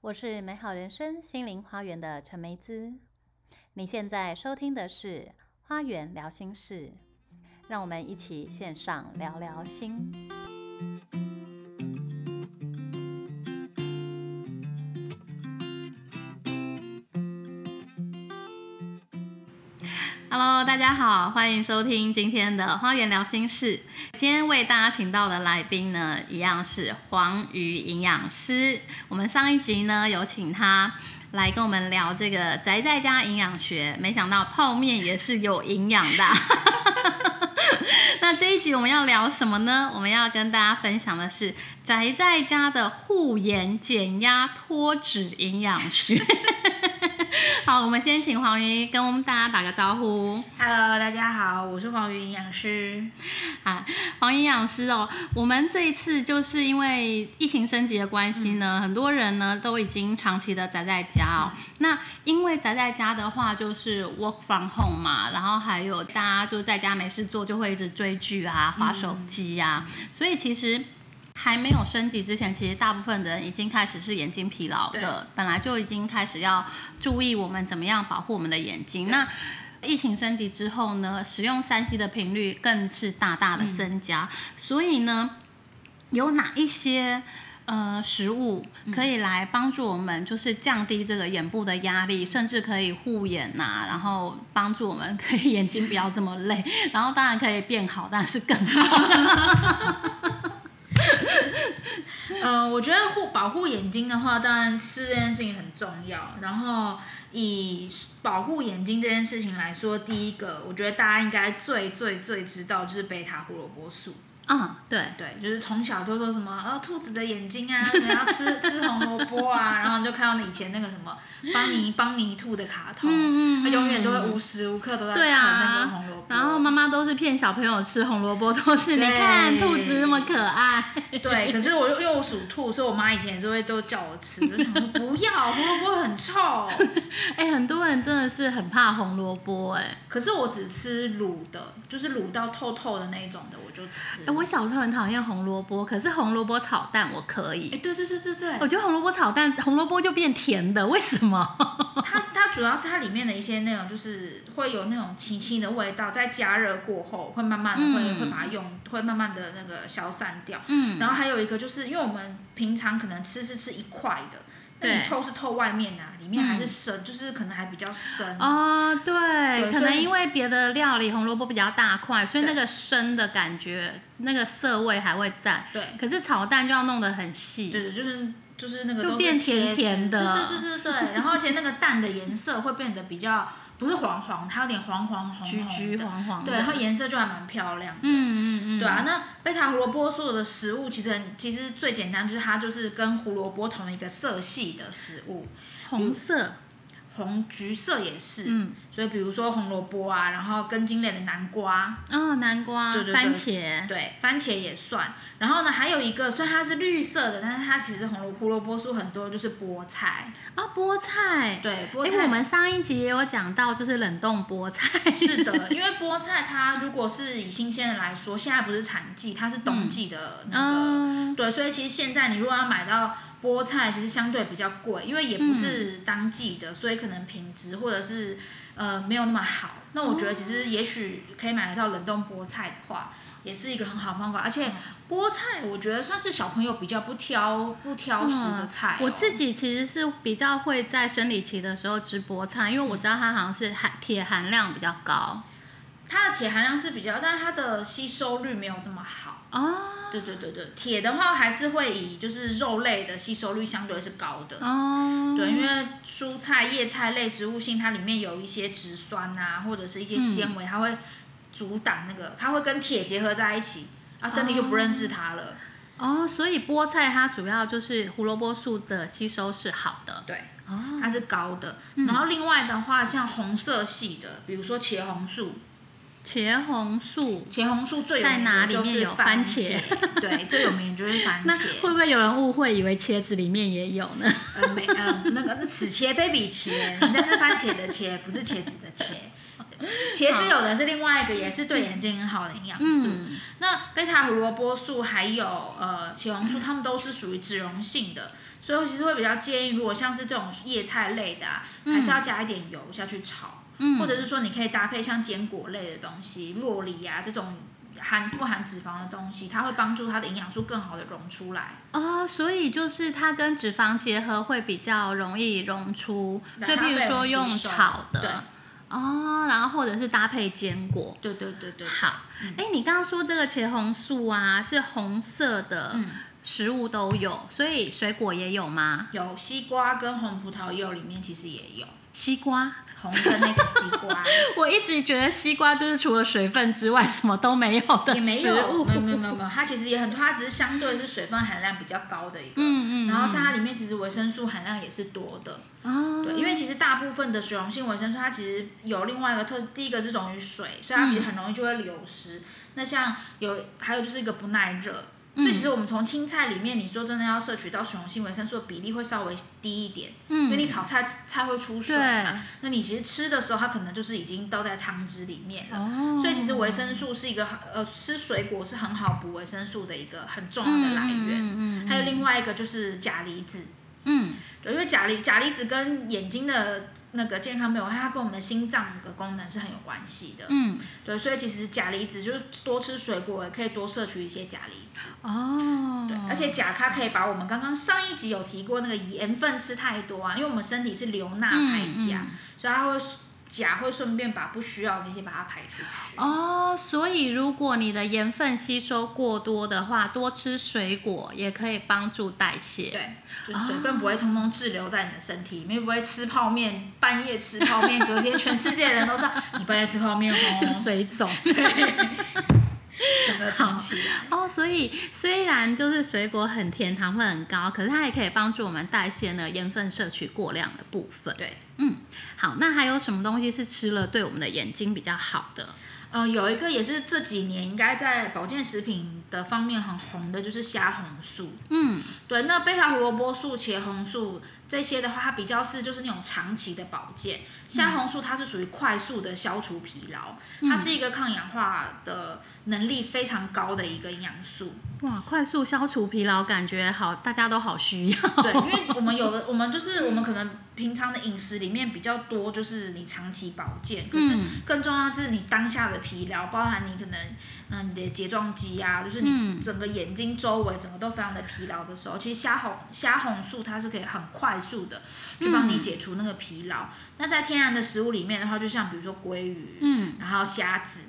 我是美好人生心灵花园的陈梅姿。你现在收听的是《花园聊心事》，让我们一起线上聊聊心。大家好，欢迎收听今天的《花园聊心事》。今天为大家请到的来宾呢，一样是黄瑜营养师。我们上一集呢，有请他来跟我们聊这个宅在家营养学，没想到泡面也是有营养的。那这一集我们要聊什么呢？我们要跟大家分享的是宅在家的护眼、减压、脱脂营养学。好，我们先请黄瑜跟我们大家打个招呼。Hello，大家好，我是黄云营养师。啊，黄营养师哦，我们这一次就是因为疫情升级的关系呢，很多人呢都已经长期的宅在家哦。那因为宅在家的话，就是 work from home 嘛，然后还有大家就在家没事做，就会一直追剧啊、划手机啊，所以其实。还没有升级之前，其实大部分的人已经开始是眼睛疲劳的，本来就已经开始要注意我们怎么样保护我们的眼睛。那疫情升级之后呢，使用三 C 的频率更是大大的增加，所以呢，有哪一些呃食物可以来帮助我们，就是降低这个眼部的压力，甚至可以护眼呐、然后帮助我们 可以眼睛不要这么累，然后当然可以变好，但是更好。呃，我觉得护保护眼睛的话，当然吃这件事情很重要。然后以保护眼睛这件事情来说，第一个我觉得大家应该最最最知道就是贝塔胡萝卜素。啊、对，对，就是从小都说什么呃兔子的眼睛啊，可能要吃 吃红萝卜啊，然后你就看到以前那个什么邦尼邦尼兔的卡通，嗯他永远都会无时无刻都在对啃啊那个红萝卜。然后妈妈都是骗小朋友吃红萝卜，都是你看兔子那么可爱。对，可是我又因为我属兔，所以我妈以前也是会都叫我吃，就想说不要红萝卜很臭。哎、很多人真的是很怕红萝卜，哎。可是我只吃卤的，就是卤到透透的那一种的，我就吃。哎、我小时候很讨厌红萝卜，可是红萝卜炒蛋我可以哎、以。对对对对对，我觉得红萝卜炒蛋，红萝卜就变甜的，为什么？它它主要是它里面的一些那种，就是会有那种奇奇的味道，在加热过后会慢慢的会、嗯会把它用，会慢慢的那个消散掉。嗯，然后还有一个就是，因为我们平常可能吃是吃一块的，那你透是透外面啊，里面还是深，就是可能还比较深。哦，对，可能因为别的料理红萝卜比较大块，所以那个生的感觉，那个涩味还会在。对可是炒蛋就要弄得很细。对对，就是就是那个就都是变甜甜的对对对对对。然后而且那个蛋的颜色会变得比较不是黄黄，它有点黄黄红红橘橘的，黄黄的。对，然后颜色就还蛮漂亮的。嗯嗯嗯，对啊，那贝塔胡萝卜所有的食物其实很其实最简单，就是它就是跟胡萝卜同一个色系的食物，红色。红橘色也是。嗯，所以比如说红萝卜啊，然后根茎类的南瓜，哦，南瓜、对对对番茄。对，番茄也算。然后呢，还有一个虽然它是绿色的，但是它其实红萝胡萝卜素很多就是菠菜。啊，菠菜。对，菠哎、菜。我们上一集也有讲到，就是冷冻菠菜。是的，因为菠菜它如果是以新鲜的来说，现在不是产季，它是冬季的那个，嗯，对，所以其实现在你如果要买到菠菜，其实相对比较贵，因为也不是当季的，所以可能品质或者是呃没有那么好。那我觉得其实也许可以买得到冷冻菠菜的话，也是一个很好的方法。而且菠菜我觉得算是小朋友比较不挑不挑食的菜、我自己其实是比较会在生理期的时候吃菠菜，因为我知道它好像是含铁含量比较高。它的铁含量是比较，但是它的吸收率没有这么好。哦对对对对，铁的话还是会以就是肉类的吸收率相对是高的。哦，对，因为蔬菜、叶菜类植物性，它里面有一些植酸啊，或者是一些纤维，它会阻挡那个，它会跟铁结合在一起，啊，身体就不认识它了。哦，所以菠菜它主要就是胡萝卜素的吸收是好的。对，哦，它是高的。然后另外的话，像红色系的，比如说茄红素，茄红素，茄红素最有名在哪的就是番茄，对，最有名的就是番那茄。会不会有人误会以为茄子里面也有呢？呃，没呃，那个那此茄非彼茄，人家是番茄的茄，不是茄子的茄。茄子有的是另外一个，也是对眼睛很好的营养素。嗯那贝塔胡萝卜素还有呃茄红素，它们都是属于脂溶性的，所以我其实会比较建议，如果像是这种叶菜类的、啊，还是要加一点油下去炒，嗯。或者是说你可以搭配像坚果类的东西，洛梨啊这种含富含脂肪的东西，它会帮助它的营养素更好的溶出来。哦，所以就是它跟脂肪结合会比较容易溶出，所以譬如说用炒对的，哦，然后或者是搭配坚果。对对对对，好，哎、你刚刚说这个茄红素啊，是红色的嗯。食物都有，所以水果也有吗？有西瓜跟红葡萄柚里面其实也有。西瓜，红的那个西瓜，我一直觉得西瓜就是除了水分之外什么都没有的也没食有，物。没有没有没有没有，它其实也很多，它只是相对是水分含量比较高的一个。嗯嗯，然后像它里面其实维生素含量也是多的，哦，对，因为其实大部分的水溶性维生素它其实有另外一个特，第一个是溶于水，所以它比很容易就会流失。那像有还有就是一个不耐热，所以其实我们从青菜里面，你说真的要摄取到水溶性维生素的比例会稍微低一点，因为你炒菜菜会出水嘛，那你其实吃的时候它可能就是已经倒在汤汁里面了。哦，所以其实维生素是一个很呃吃水果是很好补维生素的一个很重要的来源。嗯嗯还有另外一个就是钾离子，嗯。对，因为钾离钾离子跟眼睛的那个健康没有关系，它跟我们的心脏的功能是很有关系的。嗯，对，所以其实钾离子就是多吃水果，也可以多摄取一些钾离子。哦，对，而且钾它可以把我们刚刚上一集有提过那个盐分吃太多啊，因为我们身体是流钠排钾，嗯。所以它会钾会顺便把不需要的那些把它排出去。哦，所以如果你的盐分吸收过多的话，多吃水果也可以帮助代谢。对，就水分不会通通滞留在你的身体里面，不会吃泡面，半夜吃泡面，隔天全世界人都知道你半夜吃泡面哦，就水肿。整个肿起来。哦，所以虽然就是水果很甜，糖分很高，可是它也可以帮助我们代谢呢盐分摄取过量的部分。对，嗯好，那还有什么东西是吃了对我们的眼睛比较好的？呃，有一个也是这几年应该在保健食品的方面很红的，就是虾红素。嗯，对，那贝塔胡萝卜素、茄红素这些的话，它比较是就是那种长期的保健。虾红素它是属于快速的消除疲劳，它是一个抗氧化的能力非常高的一个营养素。哇，快速消除疲劳，感觉好，大家都好需要。对，因为我们有的，我们就是我们可能平常的饮食里面比较多，就是你长期保健，可是嗯更重要的是你当下的疲劳，包含你可能，嗯、你的睫状肌啊，就是你嗯。整个眼睛周围整个都非常的疲劳的时候，其实虾红虾红素它是可以很快速的去帮你解除那个疲劳。那在天然的食物里面的话，就像比如说鲑鱼，嗯。然后虾子，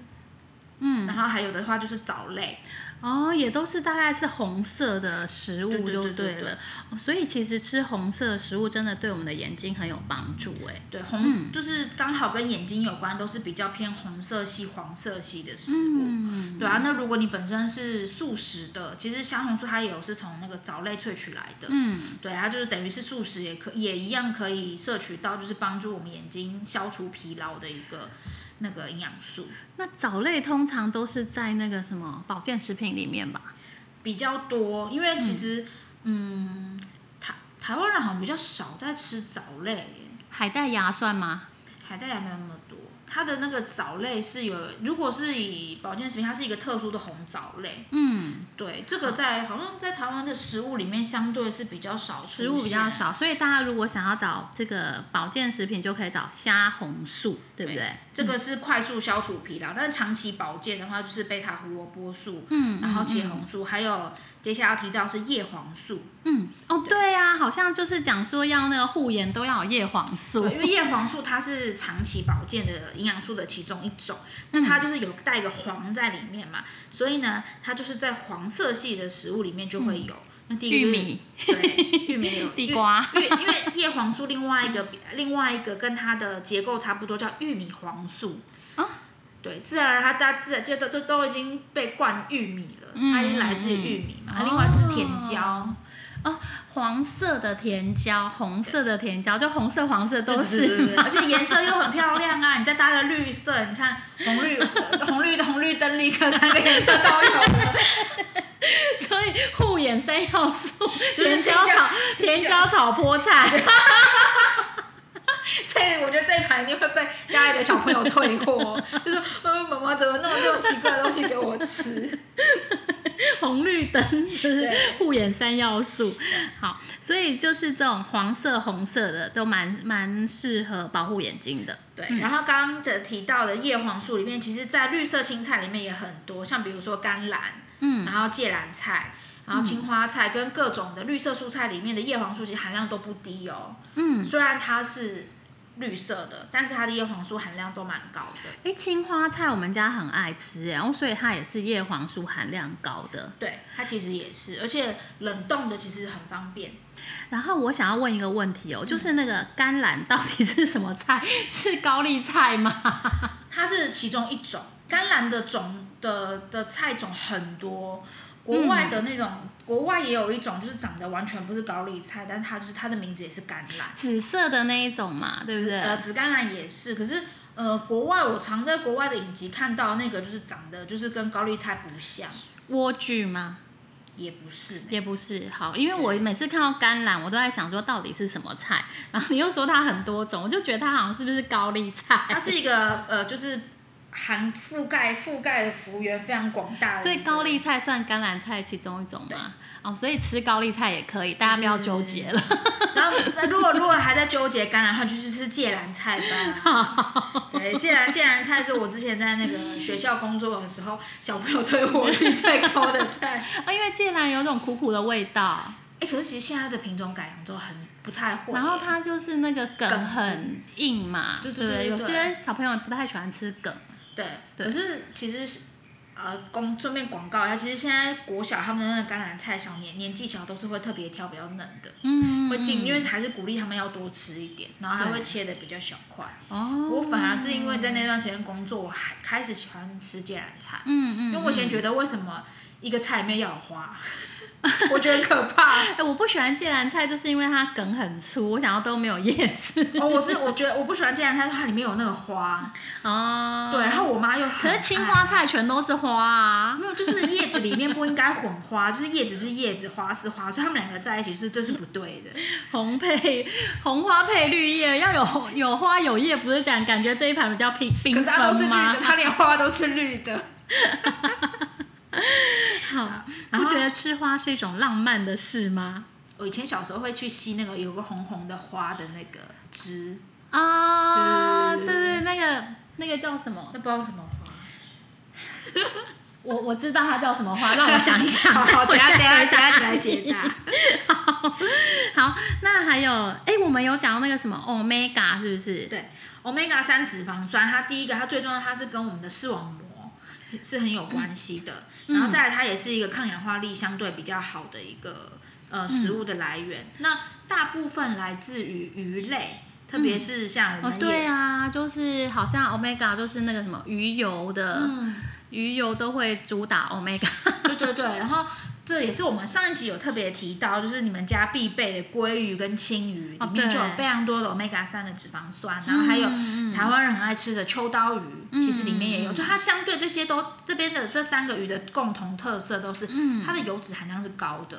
嗯，然后还有的话就是藻类，哦，也都是大概是红色的食物对对就对对了。哦所以其实吃红色的食物真的对我们的眼睛很有帮助哎。对，红、就是刚好跟眼睛有关，都是比较偏红色系、黄色系的食物。嗯，对啊，那如果你本身是素食的，其实虾红素它也有是从那个藻类萃取来的。嗯，对，它就是等于是素食，也可也一样可以摄取到，就是帮助我们眼睛消除疲劳的一个那个营养素。那藻类通常都是在那个什么保健食品里面吧？比较多，因为其实嗯台台湾人好像比较少在吃藻类耶。海带芽算吗？海带芽没有那么多，它的那个藻类是有，如果是以保健食品，它是一个特殊的红藻类。嗯，对，这个在好像在台湾的食物里面相对是比较少，食物比较少，所以大家如果想要找这个保健食品，就可以找虾红素，对不对？这个是快速消除疲劳，但是长期保健的话，就是贝塔胡萝卜素，嗯，然后嗯茄红素，还有接下来要提到是叶黄素。嗯，哦，对。啊，好像就是讲说要那个护眼都要有叶黄素，因为叶黄素它是长期保健的营养素的其中一种，那它就是有带一个黄在里面嘛，所以呢，它就是在黄色系的食物里面就会有。那第一个玉米、对，玉米有 地瓜，因为因为叶黄素另外一个 另外一个跟它的结构差不多，叫玉米黄素。啊对，自然而然它大家自然就都都都已经被灌玉米了，嗯它已经来自于玉米嘛。嗯另外就是甜椒，哦黄色的甜椒，红色的甜椒，就红色、黄色都是对对对而且颜色又很漂亮啊！你再搭个绿色，你看红绿红绿红绿灯立刻三个颜色都有了。所以护眼三要素：甜椒炒甜椒炒菠菜，这我觉得这一盘一定会被家里的小朋友退货，就说呃妈妈怎么弄这么奇怪的东西给我吃？红绿灯 就护眼三要素。好，所以就是这种黄色、红色的都蛮蛮适合保护眼睛的。对，然后刚刚的提到的叶黄素里面，其实在绿色青菜里面也很多，像比如说甘蓝，嗯，然后芥蓝菜，然后青花菜跟各种的绿色蔬菜里面的叶黄素其实含量都不低哦。嗯，虽然它是绿色的，但是它的叶黄素含量都蛮高的。哎，青花菜我们家很爱吃，然后所以它也是叶黄素含量高的。对，它其实也是，而且冷冻的其实很方便。然后我想要问一个问题哦，就是那个甘蓝到底是什么菜？是高丽菜吗？它是其中一种甘蓝的种的的菜种很多，国外的那种，国外也有一种就是长得完全不是高丽菜，但它就是它的名字也是橄榄，紫色的那一种嘛，对不对？呃，紫甘蓝也是，可是呃，国外我常在国外的影集看到那个就是长得就是跟高丽菜不像，莴苣吗？也不是，也不是。好，因为我每次看到甘蓝，我都在想说到底是什么菜，然后你又说它很多种，我就觉得它好像是不是高丽菜？它是一个呃，就是含覆盖覆盖的幅员非常广大所以高丽菜算甘蓝菜其中一种嘛？哦，所以吃高丽菜也可以，大家不要纠结了。然后，如果如果还在纠结甘蓝就是吃芥蓝菜吧。对，芥蓝芥蓝菜是我之前在那个学校工作的时候，小朋友退货率最高的菜。啊，因为芥蓝有种苦苦的味道，哎，可是其实现在的品种改良之后很不太会。然后它就是那个梗梗很硬嘛，对对不对？有些小朋友不太喜欢吃梗。对，可是其实是呃，公顺便广告一下，其实现在国小他们的那个甘蓝菜小年年纪小都是会特别挑比较嫩的，嗯，会尽因为还是鼓励他们要多吃一点，然后还会切的比较小块。哦，我反而是因为在那段时间工作，我还开始喜欢吃芥蓝菜，嗯嗯，因为我以前觉得为什么一个菜里面要有花，我觉得很可怕。哎、我不喜欢芥蓝菜，就是因为它梗很粗，我想要都没有叶子。哦，我是我觉得我不喜欢芥蓝菜，它里面有那个花，哦，对，然后我妈又可是青花菜全都是花啊。没有，就是叶子里面不应该混花，就是叶子是叶子，花是花，所以他们两个在一起是这是不对的。红配红花配绿叶，要有有花有叶，不是讲感觉这一盘比较缤缤可是它都是绿的，？它连花都是绿的。好，然后不觉得吃花是一种浪漫的事吗？我以前小时候会去吸那个有个红红的花的那个汁，啊，对对对那个那个叫什么？那不知道什么花。我我知道它叫什么花，让我想一想。好 好，等下等一下我等一下来解答。好，那还有，哎，我们有讲到那个什么 omega 是不是？对，omega 三脂肪酸，它第一个它最重要，它是跟我们的视网膜是很有关系的。嗯然后再来，它也是一个抗氧化力相对比较好的一个呃食物的来源。那大部分来自于鱼类，特别是像我哦，们也、对啊，就是好像 omega 就是那个什么鱼油的，嗯，鱼油都会主打 omega。对对对，然后。这也是我们上一集有特别提到，就是你们家必备的鲑鱼跟青鱼哦里面就有非常多的 omega 三的脂肪酸，然后还有嗯台湾人很爱吃的秋刀鱼，嗯其实里面也有，嗯就它相对这些都这边的这三个鱼的共同特色都是嗯。它的油脂含量是高的，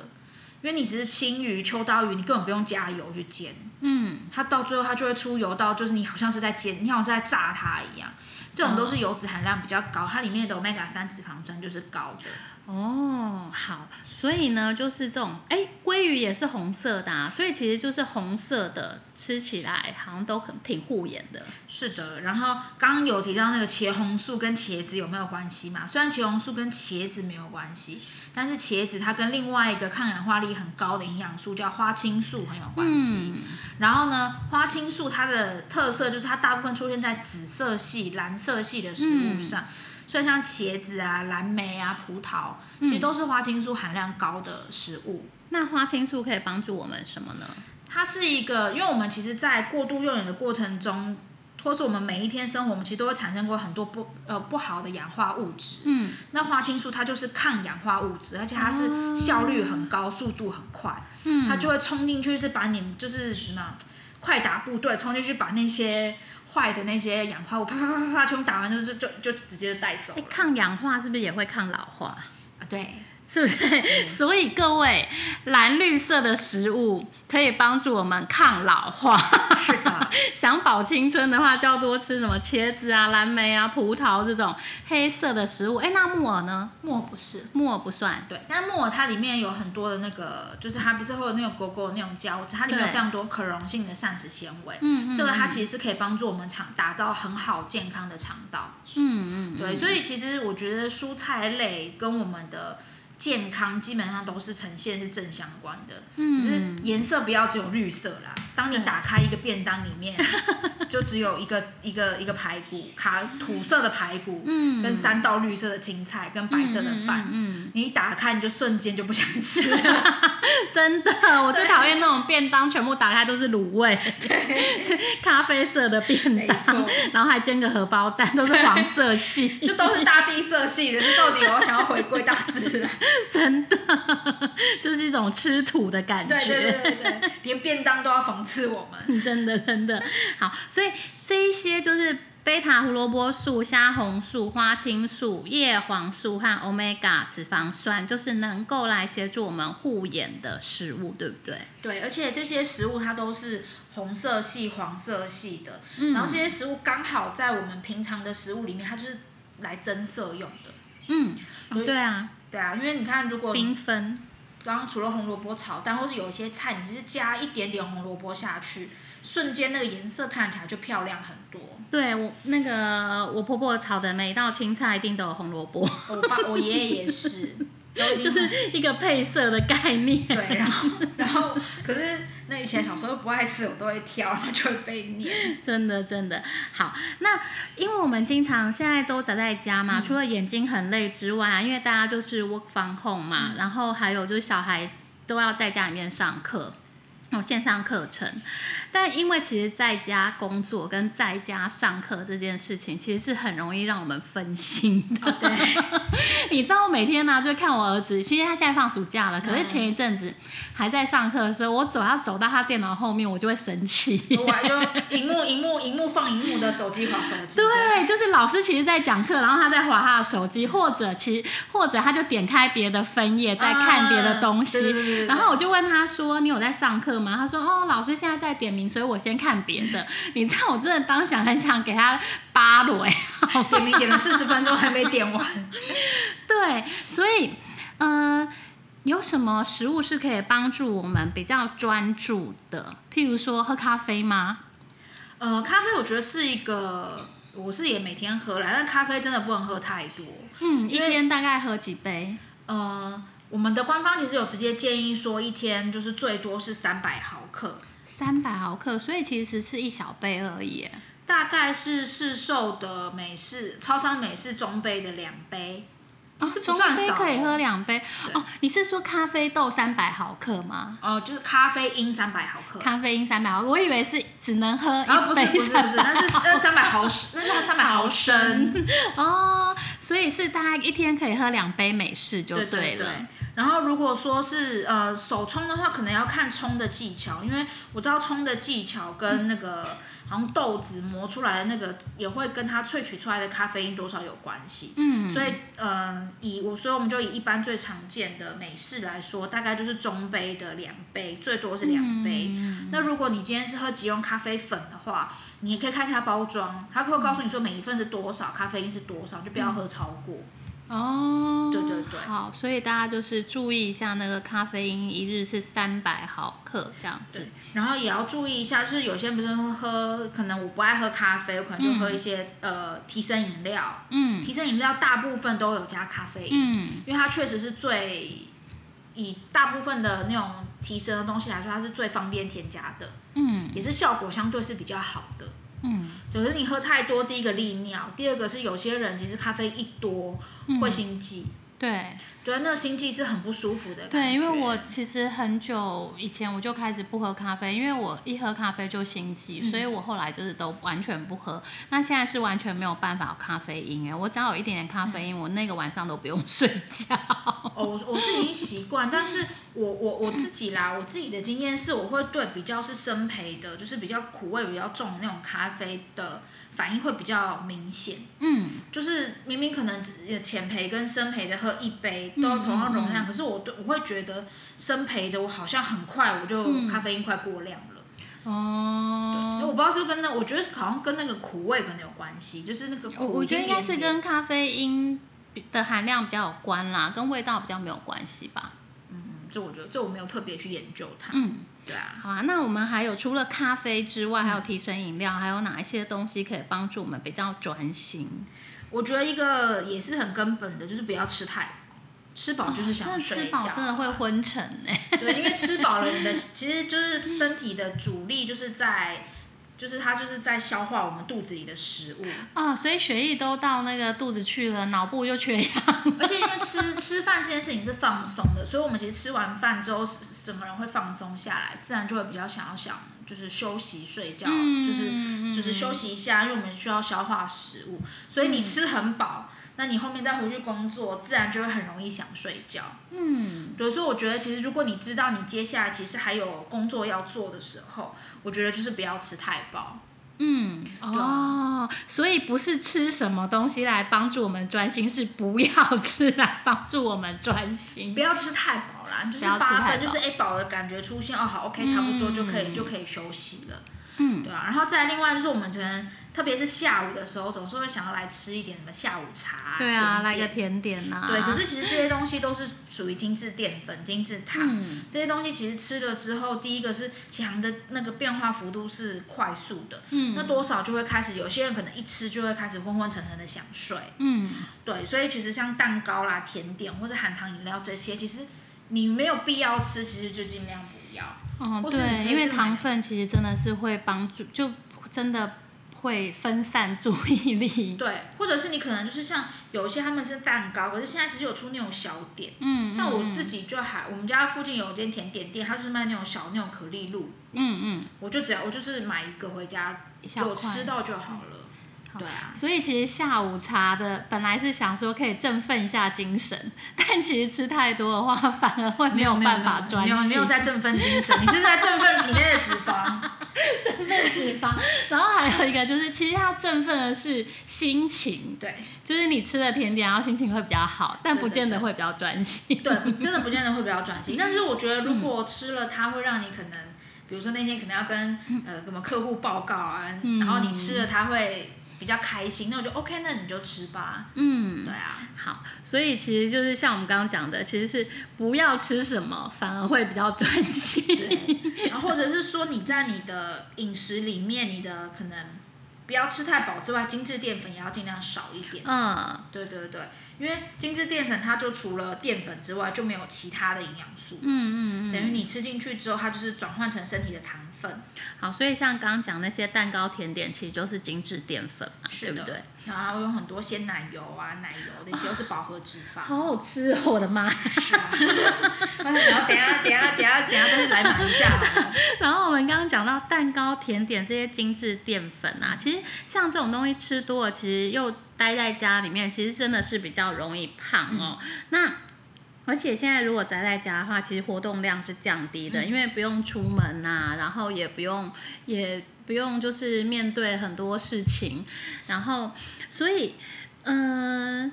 因为你只是青鱼、秋刀鱼，你根本不用加油去煎，嗯，它到最后它就会出油到就是你好像是在煎，你好像是在炸它一样，这种都是油脂含量比较高，它里面的 omega 三脂肪酸就是高的。哦，好，所以呢，就是这种，哎，鲑鱼也是红色的啊，所以其实就是红色的，吃起来好像都很挺护眼的。是的，然后刚刚有提到那个茄红素跟茄子有没有关系嘛？虽然茄红素跟茄子没有关系，但是茄子它跟另外一个抗氧化力很高的营养素叫花青素很有关系。嗯，然后呢，花青素它的特色就是它大部分出现在紫色系、蓝色系的食物上，所以像茄子啊、蓝莓啊、葡萄，其实都是花青素含量高的食物。那花青素可以帮助我们什么呢？它是一个，因为我们其实，在过度用眼的过程中，或是我们每一天生活，我们其实都会产生过很多不呃不好的氧化物质。嗯，那花青素它就是抗氧化物质，而且它是效率很高，速度很快，嗯它就会冲进去，是把你就是什么快打部队冲进去，把那些坏的那些氧化物啪啪啪啪啪全部打完，就就就就直接带走欸，抗氧化是不是也会抗老化？啊。对，是不是？所以各位，蓝绿色的食物可以帮助我们抗老化。是的，想保青春的话，就要多吃什么茄子啊、蓝莓啊、葡萄这种黑色的食物。哎，那木耳呢？木耳不是，木耳不算。对，但木耳它里面有很多的那个，就是它不是会有那种狗狗的那种胶质，它里面有非常多可溶性的膳食纤维。嗯嗯。这个它其实是可以帮助我们肠打造很好健康的肠道。嗯嗯。对，所以其实我觉得蔬菜类跟我们的。健康基本上都是呈现是正相关的，只是颜色不要只有绿色啦。当你打开一个便当里面，就只有一个一个一个排骨，卡土色的排骨，跟三道绿色的青菜，跟白色的饭，你一打开你就瞬间就不想吃。了。真的，我最讨厌那种便当全部打开都是卤味，咖啡色的便当，然后还煎个荷包蛋，都是黄色系，就都是大地色系的。是到底我想要回归大自然，真的 就是一种吃土的感觉。对对对对，连便当都要讽刺我们，真的真的好。所以这一些就是贝塔胡萝卜素、虾红素、花青素、叶黄素和 omega 脂肪酸，就是能够来协助我们护眼的食物，对不对？对，而且这些食物它都是红色系、黄色系的，然后这些食物刚好在我们平常的食物里面，它就是来增色用的。嗯，对啊，对啊，因为你看，如果缤纷。刚刚除了红萝卜炒蛋，或是有一些菜，你只是加一点点红萝卜下去，瞬间那个颜色看起来就漂亮很多。对我那个我婆婆炒的每一道青菜一定都有红萝卜。我爸我爷爷也是。就是一个配色的概念。对，然后，然后，可是那以前小时候不爱吃，我都会挑，然后就会被念。真的，真的好。那因为我们经常现在都宅在家嘛，除了眼睛很累之外，因为大家就是 work from home 嘛，然后还有就是小孩都要在家里面上课。有线上课程，但因为其实在家工作跟在家上课这件事情，其实是很容易让我们分心的。对，你知道我每天呢就看我儿子，其实他现在放暑假了，可是前一阵子还在上课的时候，我走要走到他电脑后面，我就会生气。我就荧幕荧幕荧幕放荧幕的手机划手机。对，就是老师其实在讲课，然后他在划他的手机，或者其或者他就点开别的分页在看别的东西，然后我就问他说：“你有在上课吗？”他说：“哦，老师现在在点名，所以我先看别的。你知道，我真的当想很想给他扒了哎，点名点了四十分钟还没点完。对，所以，嗯，有什么食物是可以帮助我们比较专注的？譬如说喝咖啡吗？呃，咖啡我觉得是一个，我是也每天喝来，但咖啡真的不能喝太多。嗯，一天大概喝几杯？呃。我们的官方其实有直接建议说，一天就是最多是三百毫克，三百毫克，所以其实是一小杯而已，大概是市售的美式超商美式中杯的两杯，哦，是不算少，可以喝两杯。哦。你是说咖啡豆三百毫克吗？哦，就是咖啡因三百毫克，咖啡因三百毫克，我以为是只能喝一杯，不是不是不是，那是那三百毫升，那是三百毫升。哦，所以是大概一天可以喝两杯美式就对了。然后如果说是呃手冲的话，可能要看冲的技巧，因为我知道冲的技巧跟那个好像豆子磨出来的那个也会跟它萃取出来的咖啡因多少有关系。嗯，所以呃以我所以我们就以一般最常见的美式来说，大概就是中杯的两杯，最多是两杯。嗯那如果你今天是喝即溶咖啡粉的话，你也可以看一下包装，它会告诉你说每一份是多少咖啡因是多少，就不要喝超过。哦，对对对，好，所以大家就是注意一下那个咖啡因一日是三百毫克这样子，然后也要注意一下，就是有些人不是喝，可能我不爱喝咖啡，我可能就喝一些呃提升饮料，嗯，提升饮料大部分都有加咖啡因，嗯，因为它确实是最以大部分的那种提升的东西来说，它是最方便添加的，嗯，也是效果相对是比较好的。嗯，就是你喝太多，第一个利尿，第二个是有些人其实咖啡一多会心悸。对，对，那个心悸是很不舒服的。对，因为我其实很久以前我就开始不喝咖啡，因为我一喝咖啡就心悸，所以我后来就是都完全不喝。那现在是完全没有办法咖啡因哎，我只要有一点点咖啡因，我那个晚上都不用睡觉。哦，我我是已经习惯，但是我我我自己啦，我自己的经验是，我会对比较是生培的，就是比较苦味比较重的那种咖啡的反应会比较明显。嗯，就是明明可能只浅培跟深培的喝一杯都嗯同样容量，嗯可是我对我会觉得深培的我好像很快我就嗯咖啡因快过量了。对，哦，我不知道是不是跟那，我觉得好像跟那个苦味可能有关系，就是那个我苦我觉得应该是跟咖啡因的含量比较有关啦，跟味道比较没有关系吧。嗯，这我觉得这我没有特别去研究它。嗯，对啊，好啊，那我们还有除了咖啡之外，还有提神饮料，还有哪一些东西可以帮助我们比较专心？我觉得一个也是很根本的，就是不要吃太饱，吃饱就是想睡觉、吃饱真的会昏沉哎、对，因为吃饱了，你的 其实就是身体的主力就是在，就是它就是在消化我们肚子里的食物，哦，所以血液都到那个肚子去了，脑部就缺氧。而且因为吃吃饭这件事情是放松的，所以我们其实吃完饭之后，整个人会放松下来，自然就会比较想要想就是休息睡觉，嗯就是就是休息一下，因为我们需要消化食物，所以你吃很饱。那你后面再回去工作，自然就会很容易想睡觉。嗯，对，所以我觉得其实如果你知道你接下来其实还有工作要做的时候，我觉得就是不要吃太饱。嗯，哦，所以不是吃什么东西来帮助我们专心，是不要吃来帮助我们专心不。要吃太饱啦，就是八分，就是哎饱的感觉出现哦，好，OK，差不多就可以、嗯就可以休息了。嗯，对啊，然后再另外就是我们可能特别是下午的时候，总是会想要来吃一点什么下午茶、对啊，甜来个甜点呐、对，可是其实这些东西都是属于精致淀粉、精致糖。嗯这些东西其实吃了之后，第一个是血糖的那个变化幅度是快速的，嗯那多少就会开始有些人可能一吃就会开始昏昏沉沉的想睡。嗯，对，所以其实像蛋糕啦、甜点或者含糖饮料这些，其实你没有必要吃，其实就尽量。哦，对，因为糖分其实真的是会帮助，就真的会分散注意力。对，或者是你可能就是像有一些他们是蛋糕，可是现在其实有出那种小点，嗯，像我嗯自己就还，我们家附近有一间甜点店，它就是卖那种小那种可丽露，嗯嗯，我就只要我就是买一个回家，有吃到就好了。对啊，所以其实下午茶的本来是想说可以振奋一下精神，但其实吃太多的话，反而会没有办法专心。没有没有在振奋精神，你是在振奋体内的脂肪。振奋脂肪，然后还有一个就是，其实它振奋的是心情，对就是你吃了甜点，然后心情会比较好，但不见得对会比较专心。对，真的不见得会比较专心。但是我觉得，嗯如果吃了它，会让你可能，比如说那天可能要跟呃什么客户报告啊，嗯然后你吃了它会比较开心，那我就 OK，那你就吃吧。嗯。对，啊，好，所以其实就是像我们刚刚讲的，其实是不要吃什么，反而会比较专心。对，然后或者是说你在你的饮食里面，你的可能不要吃太饱之外，精致淀粉也要尽量少一点。嗯。对对对，因为精致淀粉它就除了淀粉之外就没有其他的营养素，嗯嗯嗯，等于你吃进去之后，它就是转换成身体的糖分。好，所以像刚刚讲那些蛋糕、甜点，其实就是精致淀粉嘛，对不对？然后用很多鲜奶油啊、奶油那些都是饱和脂肪。好好吃哦，我的妈！是啊，然 后等下等下等下等下再去来买一下。然后我们刚刚讲到蛋糕、甜点这些精致淀粉啊，其实像这种东西吃多了，其实又待在家里面，其实真的是比较容易胖哦。那而且现在如果宅在家的话，其实活动量是降低的，因为不用出门呐、然后也不用也不用就是面对很多事情，然后所以嗯、呃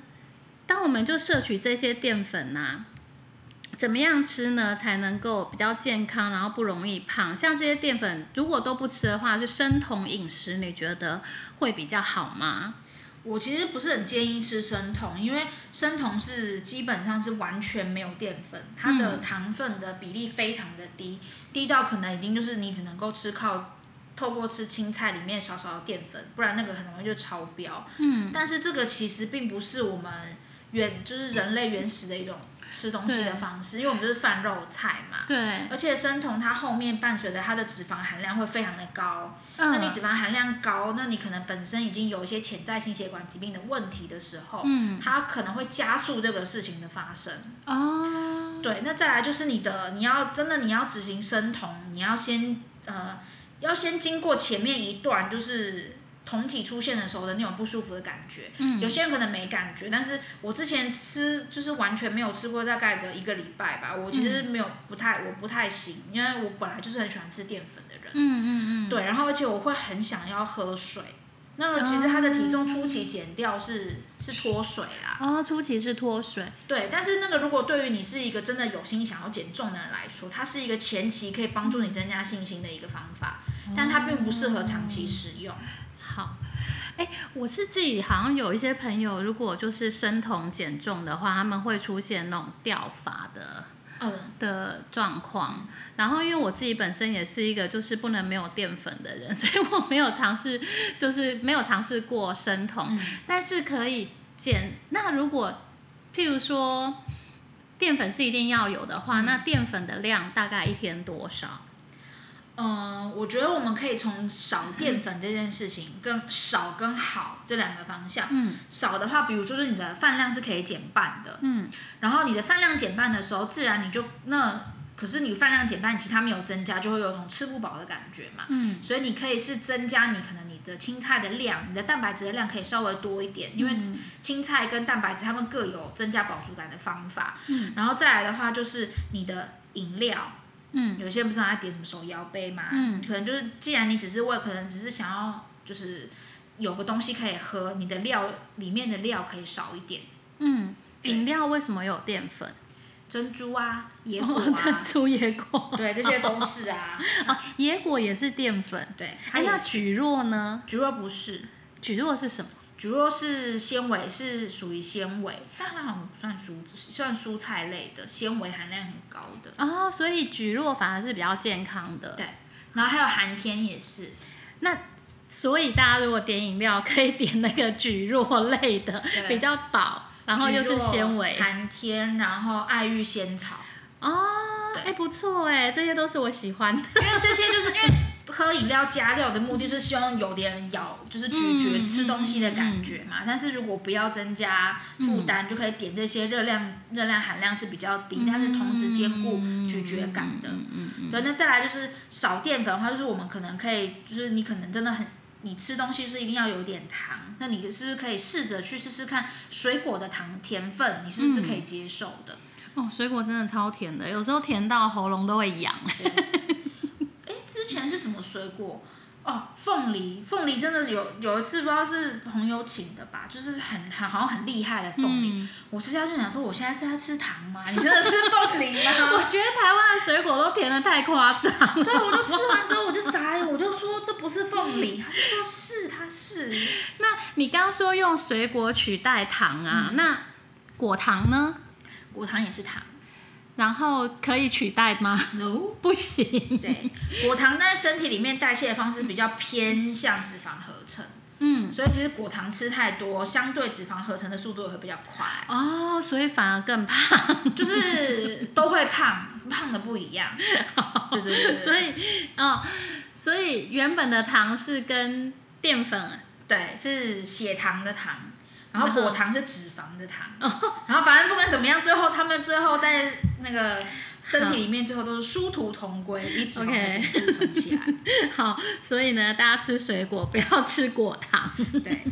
当我们就摄取这些淀粉呐、怎么样吃呢，才能够比较健康，然后不容易胖？像这些淀粉，如果都不吃的话，是生酮饮食，你觉得会比较好吗？我其实不是很建议吃生酮，因为生酮是基本上是完全没有淀粉，它的嗯糖分的比例非常的低，低到可能已经就是你只能够吃靠透过吃青菜里面少少的淀粉，不然那个很容易就超标。嗯，但是这个其实并不是我们原就是人类原始的一种吃东西的方式，因为我们就是饭肉菜嘛。对，而且生酮它后面伴随着它的脂肪含量会非常的高，那你嗯脂肪含量高，那你可能本身已经有一些潜在心血管疾病的问题的时候，嗯，它可能会加速这个事情的发生。哦，对，那再来就是你的，你要真的你要执行生酮，你要先呃，要先经过前面一段就是酮体出现的时候的那种不舒服的感觉。嗯有些人可能没感觉，但是我之前吃就是完全没有吃过，大概个一个礼拜吧，我其实没有不太我不太行，因为我本来就是很喜欢吃淀粉的人。嗯嗯嗯，对，然后而且我会很想要喝水。那么其实他的体重初期减掉是、是脱水啦，哦，初期是脱水，对。但是那个如果对于你是一个真的有心想要减重的人来说，它是一个前期可以帮助你增加信心的一个方法，但它并不适合长期使用。好。哎，我是自己好像有一些朋友，如果就是生酮减重的话，他们会出现那种掉发的嗯，的状况。然后因为我自己本身也是一个就是不能没有淀粉的人，所以我没有尝试，就是没有尝试过生酮，嗯但是可以减。那如果譬如说淀粉是一定要有的话，那淀粉的量大概一天多少？嗯，我觉得我们可以从少淀粉这件事情跟少跟好这两个方向。嗯少的话，比如就是你的饭量是可以减半的，嗯然后你的饭量减半的时候，自然你就那可是你饭量减半，其实它没有增加，就会有种吃不饱的感觉嘛。嗯所以你可以是增加你可能你的青菜的量，你的蛋白质的量可以稍微多一点，因为嗯青菜跟蛋白质它们各有增加饱足感的方法。嗯然后再来的话就是你的饮料，嗯有些人不是还点什么手摇杯嘛，嗯可能就是既然你只是为可能只是想要就是有个东西可以喝，你的料里面的料可以少一点，嗯，饮料为什么有淀粉？珍珠啊、野果哦，珍啊，珠野果对，这些都是啊，啊，野果也是淀粉。对，它哎，那也是蒟蒻呢？菊若不是。蒟蒻是什么？菊若是纤维，是属于纤维，但它好像不算蔬算蔬菜类的，纤维含量很高的。哦，所以蒟蒻反而是比较健康的。对然后还有寒天也是，那所以大家如果点饮料，可以点那个蒟蒻类的，比较饱，然后又是纤维。寒天，然后爱玉仙草，哦，对哎，不错哎，这些都是我喜欢的。因为这些就是因为喝饮料加料的目的是希望有点咬，就是咀嚼、嗯吃东西的感觉嘛。但是如果不要增加负担，就可以点这些热量热量含量是比较低，但是同时兼顾咀嚼感的。嗯对，那再来就是少淀粉的话，就是我们可能可以，就是你可能真的很，你吃东西就是一定要有点糖，那你是不是可以试着去试试看水果的糖甜分，你是不是可以接受的？哦，水果真的超甜的，有时候甜到喉咙都会痒。是什么水果？哦，凤梨，凤梨真的有有一次不知道是朋友请的吧，就是很很好像很厉害的凤梨。嗯，我吃下去想说，我现在是在吃糖吗？你真的是凤梨吗？我觉得台湾的水果都甜的太夸张。对，我就吃完之后我就傻眼，我就说这不是凤梨，他就说是，它是。那你刚刚说用水果取代糖啊，那果糖呢？果糖也是糖然后可以取代吗？，no。不行。对，果糖在身体里面代谢的方式比较偏向脂肪合成，嗯，所以其实果糖吃太多，相对脂肪合成的速度也会比较快，哦，所以反而更胖。就是都会胖，胖的不一样。对对对对，所以哦，所以原本的糖是跟淀粉对是血糖的糖。然后然后果糖是脂肪的糖，然后反正不管怎么样，最后他们最后在那个身体里面，最后都是殊途同归，以脂肪的形式存起来。好，所以呢，大家吃水果不要吃果糖。对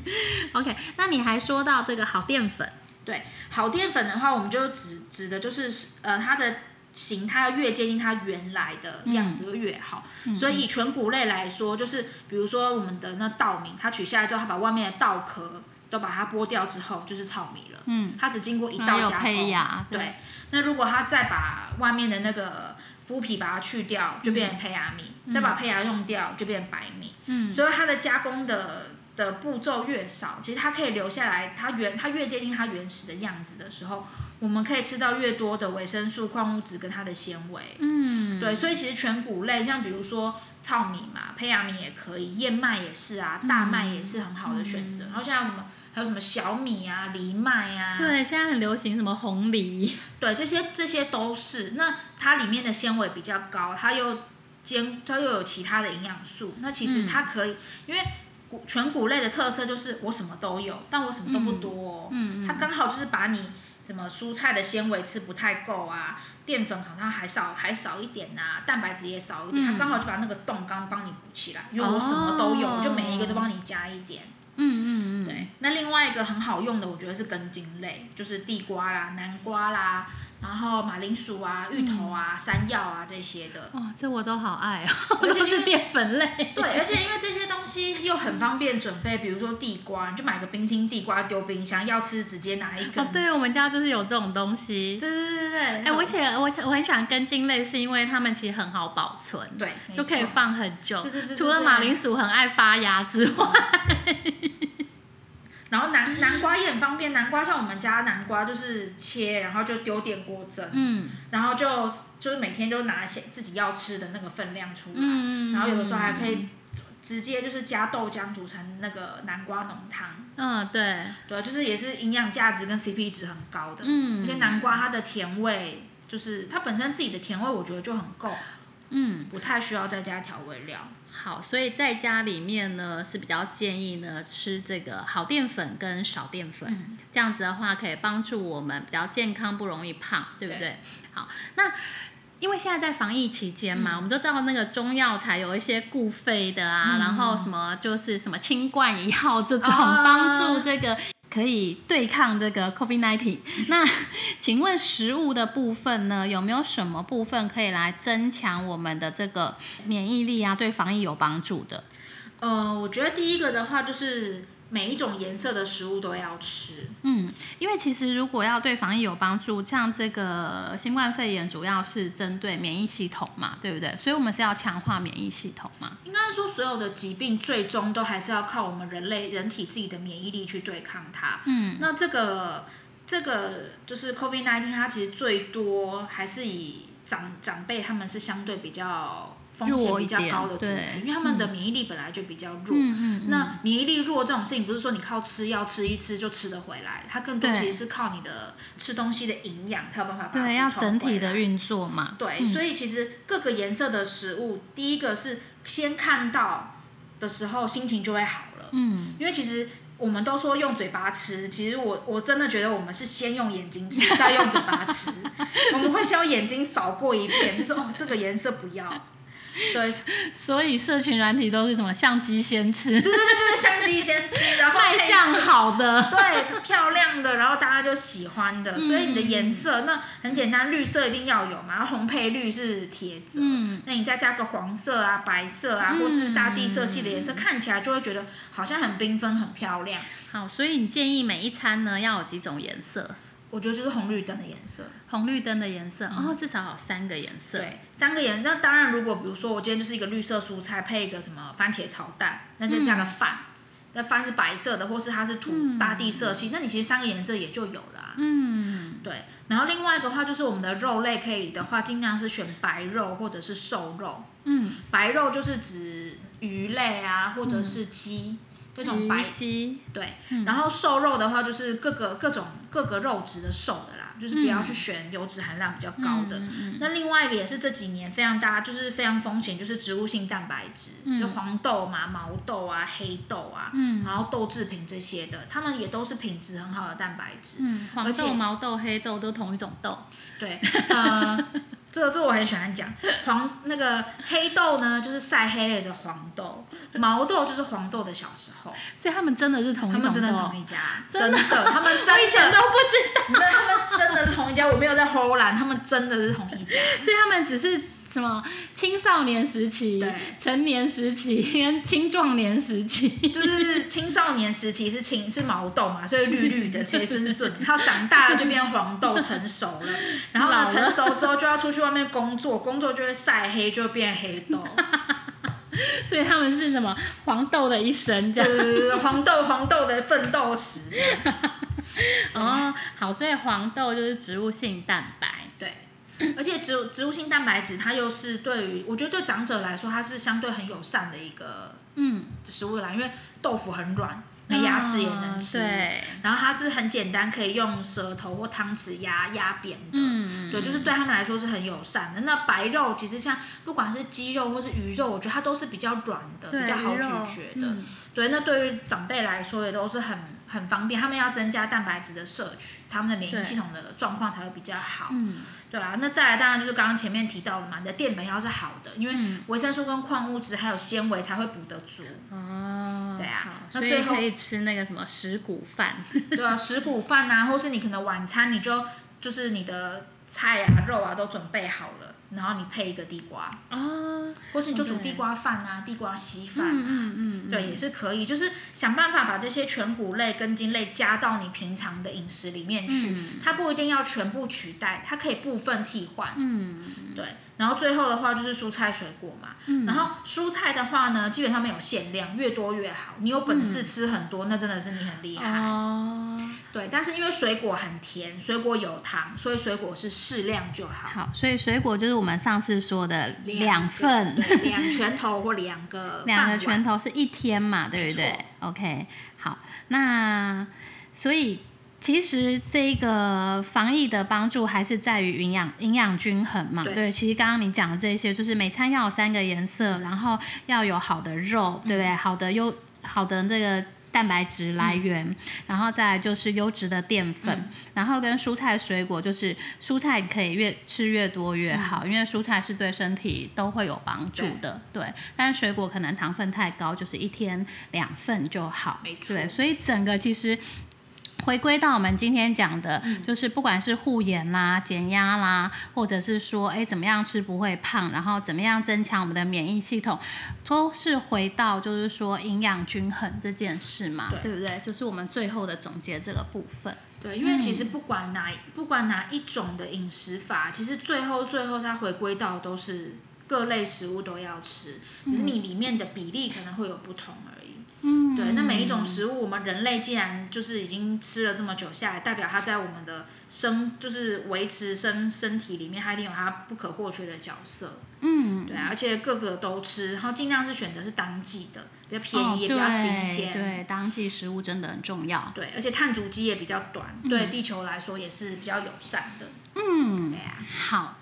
，OK，那你还说到这个好淀粉，对，好淀粉的话，我们就指指的就是呃它的形它要越接近它原来的样子会越好。所以以全谷类来说，就是比如说我们的那稻米，它取下来之后，它把外面的稻壳都把它剥掉之后，就是糙米了。嗯，它只经过一道加工。对，那如果它再把外面的那个麸皮把它去掉，就变成胚芽米；再把胚芽用掉，就变成白米。嗯，所以它的加工的的步骤越少，其实它可以留下来，它原它越接近它原始的样子的时候，我们可以吃到越多的维生素、矿物质跟它的纤维。嗯，对，所以其实全谷类，像比如说糙米嘛，胚芽米也可以，燕麦也是啊，大麦也是很好的选择。然后像什么还有什么小米啊、藜麦啊，对，现在很流行什么红梨，对，这些这些都是。那它里面的纤维比较高，它又兼它又有其他的营养素，那其实它可以，因为谷全谷类的特色就是我什么都有，但我什么都不多、哦。嗯。它刚好就是把你什么蔬菜的纤维吃不太够啊，淀粉好像还少还少一点呐、蛋白质也少一点，刚好就把那个洞刚帮你补起来，因为我什么都有，哦我就每一个都帮你加一点。嗯嗯嗯，对，那另外一个很好用的，我觉得是根茎类，就是地瓜啦、南瓜啦，然后马铃薯啊、芋头啊、山药啊这些的。哇，这我都好爱哦，而且 都是淀粉类。对，而且因为这些东西又很方便准备，比如说地瓜，你就买个冰心地瓜丢冰箱，要吃直接拿一根。哦，对我们家就是有这种东西。对对对对。哎、而且我我很喜欢根茎类，是因为它们其实很好保存，对，就可以放很久。对对对对除了马铃薯很爱发芽之外，然后南南瓜也很方便，南瓜像我们家南瓜就是切，然后就丢电锅蒸，嗯。然后就就是每天都拿一些自己要吃的那个分量出来，嗯，然后有的时候还可以直接就是加豆浆煮成那个南瓜浓汤，嗯对，对，就是也是营养价值跟 CP 值很高的，嗯。而且南瓜它的甜味就是它本身自己的甜味，我觉得就很够，嗯。不太需要再加调味料。好，所以在家里面呢是比较建议呢吃这个好淀粉跟少淀粉，嗯这样子的话可以帮助我们比较健康，不容易胖，对不对？对好，那因为现在在防疫期间嘛，嗯我们都知道那个中药材有一些固肺的啊，嗯然后什么就是什么清冠一号这种啊帮助这个。可以对抗这个 COVID-19。那请问食物的部分呢，有没有什么部分可以来增强我们的这个免疫力啊，对防疫有帮助的？呃，我觉得第一个的话就是每一种颜色的食物都要吃。嗯，因为其实如果要对防疫有帮助，像这个新冠肺炎主要是针对免疫系统嘛，对不对？所以我们是要强化免疫系统嘛。应该说，所有的疾病最终都还是要靠我们人类人体自己的免疫力去对抗它。嗯，那这个这个就是 COVID-19，它其实最多还是以长长辈他们是相对比较风险比较高的族对群，因为他们的免疫力本来就比较弱。嗯嗯嗯那免疫力弱这种事情，不是说你靠吃药吃一吃就吃得回来，它更多其实是靠你的吃东西的营养才有办法把它对，要整体的运作嘛。对，嗯所以其实各个颜色的食物，第一个是先看到的时候心情就会好了，嗯，因为其实我们都说用嘴巴吃，其实我我真的觉得我们是先用眼睛吃，再用嘴巴吃，我们会先用眼睛扫过一遍，就说哦这个颜色不要，对，所以社群软体都是什么相机先吃，对对对对，相机先吃，然后卖相好的。对，漂亮的，然后大家就喜欢的，所以你的颜色那很简单，绿色一定要有嘛，然后红配绿是铁则，嗯。那你再加个黄色啊、白色啊，或是大地色系的颜色，看起来就会觉得好像很缤纷、很漂亮。好，所以你建议每一餐呢要有几种颜色？我觉得就是红绿灯的颜色，红绿灯的颜色，哦，至少有三个颜色。对，三个颜。那当然，如果比如说我今天就是一个绿色蔬菜配一个什么番茄炒蛋，那就加个饭。那饭是白色的，或是它是土大地色系，那你其实三个颜色也就有了、啊。嗯，对，然后另外一个话就是我们的肉类可以的话，尽量是选白肉或者是瘦肉。嗯，白肉就是指鱼类啊，或者是鸡、这种白鱼鸡，对。嗯然后瘦肉的话，就是各个各种各个肉质的瘦的啦，就是不要去选油脂含量比较高的。那另外一个也是这几年非常大，就是非常风险，就是植物性蛋白质，嗯就黄豆嘛、毛豆啊、黑豆啊，嗯然后豆制品这些的，它们也都是品质很好的蛋白质。嗯，黄豆、毛豆、黑豆都同一种豆。对 呃，这这我很喜欢讲。黄那个黑豆呢，就是晒黑了的黄豆；毛豆就是黄豆的小时候，所以他们真的是同一种豆。他们真的是同一家，真的他们真 我以前的，都不知道，他们真的是同一家，我没有在偷懒，他们真的是同一家。所以他们只是什么青少年时期对、成年时期跟青壮年时期。就是青少年时期是青是毛豆嘛，所以绿绿的切顺顺，然后长大了就变黄豆，成熟了，然后呢成熟之后就要出去外面工作，工作就会晒黑，就会变黑豆。所以他们是什么黄豆的一生这样。对对对对，黄豆黄豆的奋斗史。哦，好，所以黄豆就是植物性蛋白。对，而且植物植物性蛋白质，它又是对于我觉得对长者来说，它是相对很友善的一个嗯，食物来，因为豆腐很软，那牙齿也能吃。嗯对，然后它是很简单，可以用舌头或汤匙压压扁的。嗯，对，就是对他们来说是很友善的。那白肉其实像不管是鸡肉或是鱼肉，我觉得它都是比较软的，比较好咀嚼的。嗯对，那对于长辈来说也都是很很方便，他们要增加蛋白质的摄取，他们的免疫系统的状况才会比较好。嗯，对啊，那再来当然就是刚刚前面提到的嘛，你的淀粉要是好的，因为嗯维生素跟矿物质还有纤维才会补得足。哦，对啊所以那最后可以吃那个什么石谷饭，对啊，石谷饭啊，或是你可能晚餐你就就是你的菜啊、肉啊都准备好了，然后你配一个地瓜，啊，或是你就煮地瓜饭啊、地瓜稀饭啊。嗯嗯嗯，对，也是可以，就是想办法把这些全谷类、根茎类加到你平常的饮食里面去。嗯它不一定要全部取代，它可以部分替换。嗯，对，然后最后的话就是蔬菜水果嘛。嗯然后蔬菜的话呢，基本上没有限量，越多越好。你有本事吃很多，那真的是你很厉害。哦，对，但是因为水果很甜，水果有糖，所以水果是适量就好。好，所以水果就是我们上次说的两份，对 两拳头或两个 两个拳头是一天嘛，对不没对？OK，好，那所以其实这个防疫的帮助还是在于营养营养均衡嘛。对其实刚刚你讲的这些，就是每餐要有三个颜色，然后要有好的肉，对不对？好的优好的这个。蛋白质来源，然后再来就是优质的淀粉，然后跟蔬菜水果，就是蔬菜可以越吃越多越好，因为蔬菜是对身体都会有帮助的，对。但是水果可能糖分太高，就是一天两份就好，没错对。所以整个其实。回归到我们今天讲的，嗯就是不管是护眼啦、减压啦，或者是说，哎，怎么样吃不会胖，然后怎么样增强我们的免疫系统，都是回到就是说营养均衡这件事嘛，对对不对？就是我们最后的总结这个部分。对，因为其实不管哪、不管哪一种的饮食法，其实最后最后它回归到都是各类食物都要吃，只是你里面的比例可能会有不同而已。嗯，对，那每一种食物，我们人类既然就是已经吃了这么久下来，代表它在我们的生就是维持身身体里面，它一定有它不可或缺的角色。嗯，对啊，而且个个都吃，然后尽量是选择是当季的，比较便宜、哦也比较新鲜。对，当季食物真的很重要。对，而且碳足迹也比较短，对地球来说也是比较友善的。嗯对，啊，好。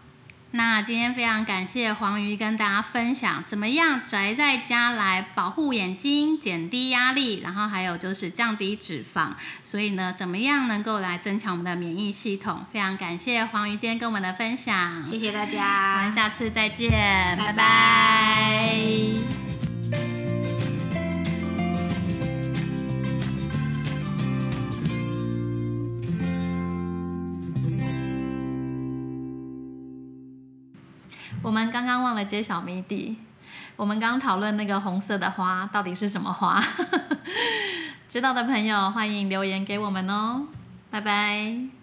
那今天非常感谢黄鱼跟大家分享怎么样宅在家来保护眼睛、减低压力，然后还有就是降低脂肪。所以呢，怎么样能够来增强我们的免疫系统？非常感谢黄鱼今天跟我们的分享。谢谢大家我家们，下次再见，拜拜拜我们刚刚忘了揭晓谜底。我们刚讨论那个红色的花到底是什么花？知道的朋友欢迎留言给我们哦。拜拜。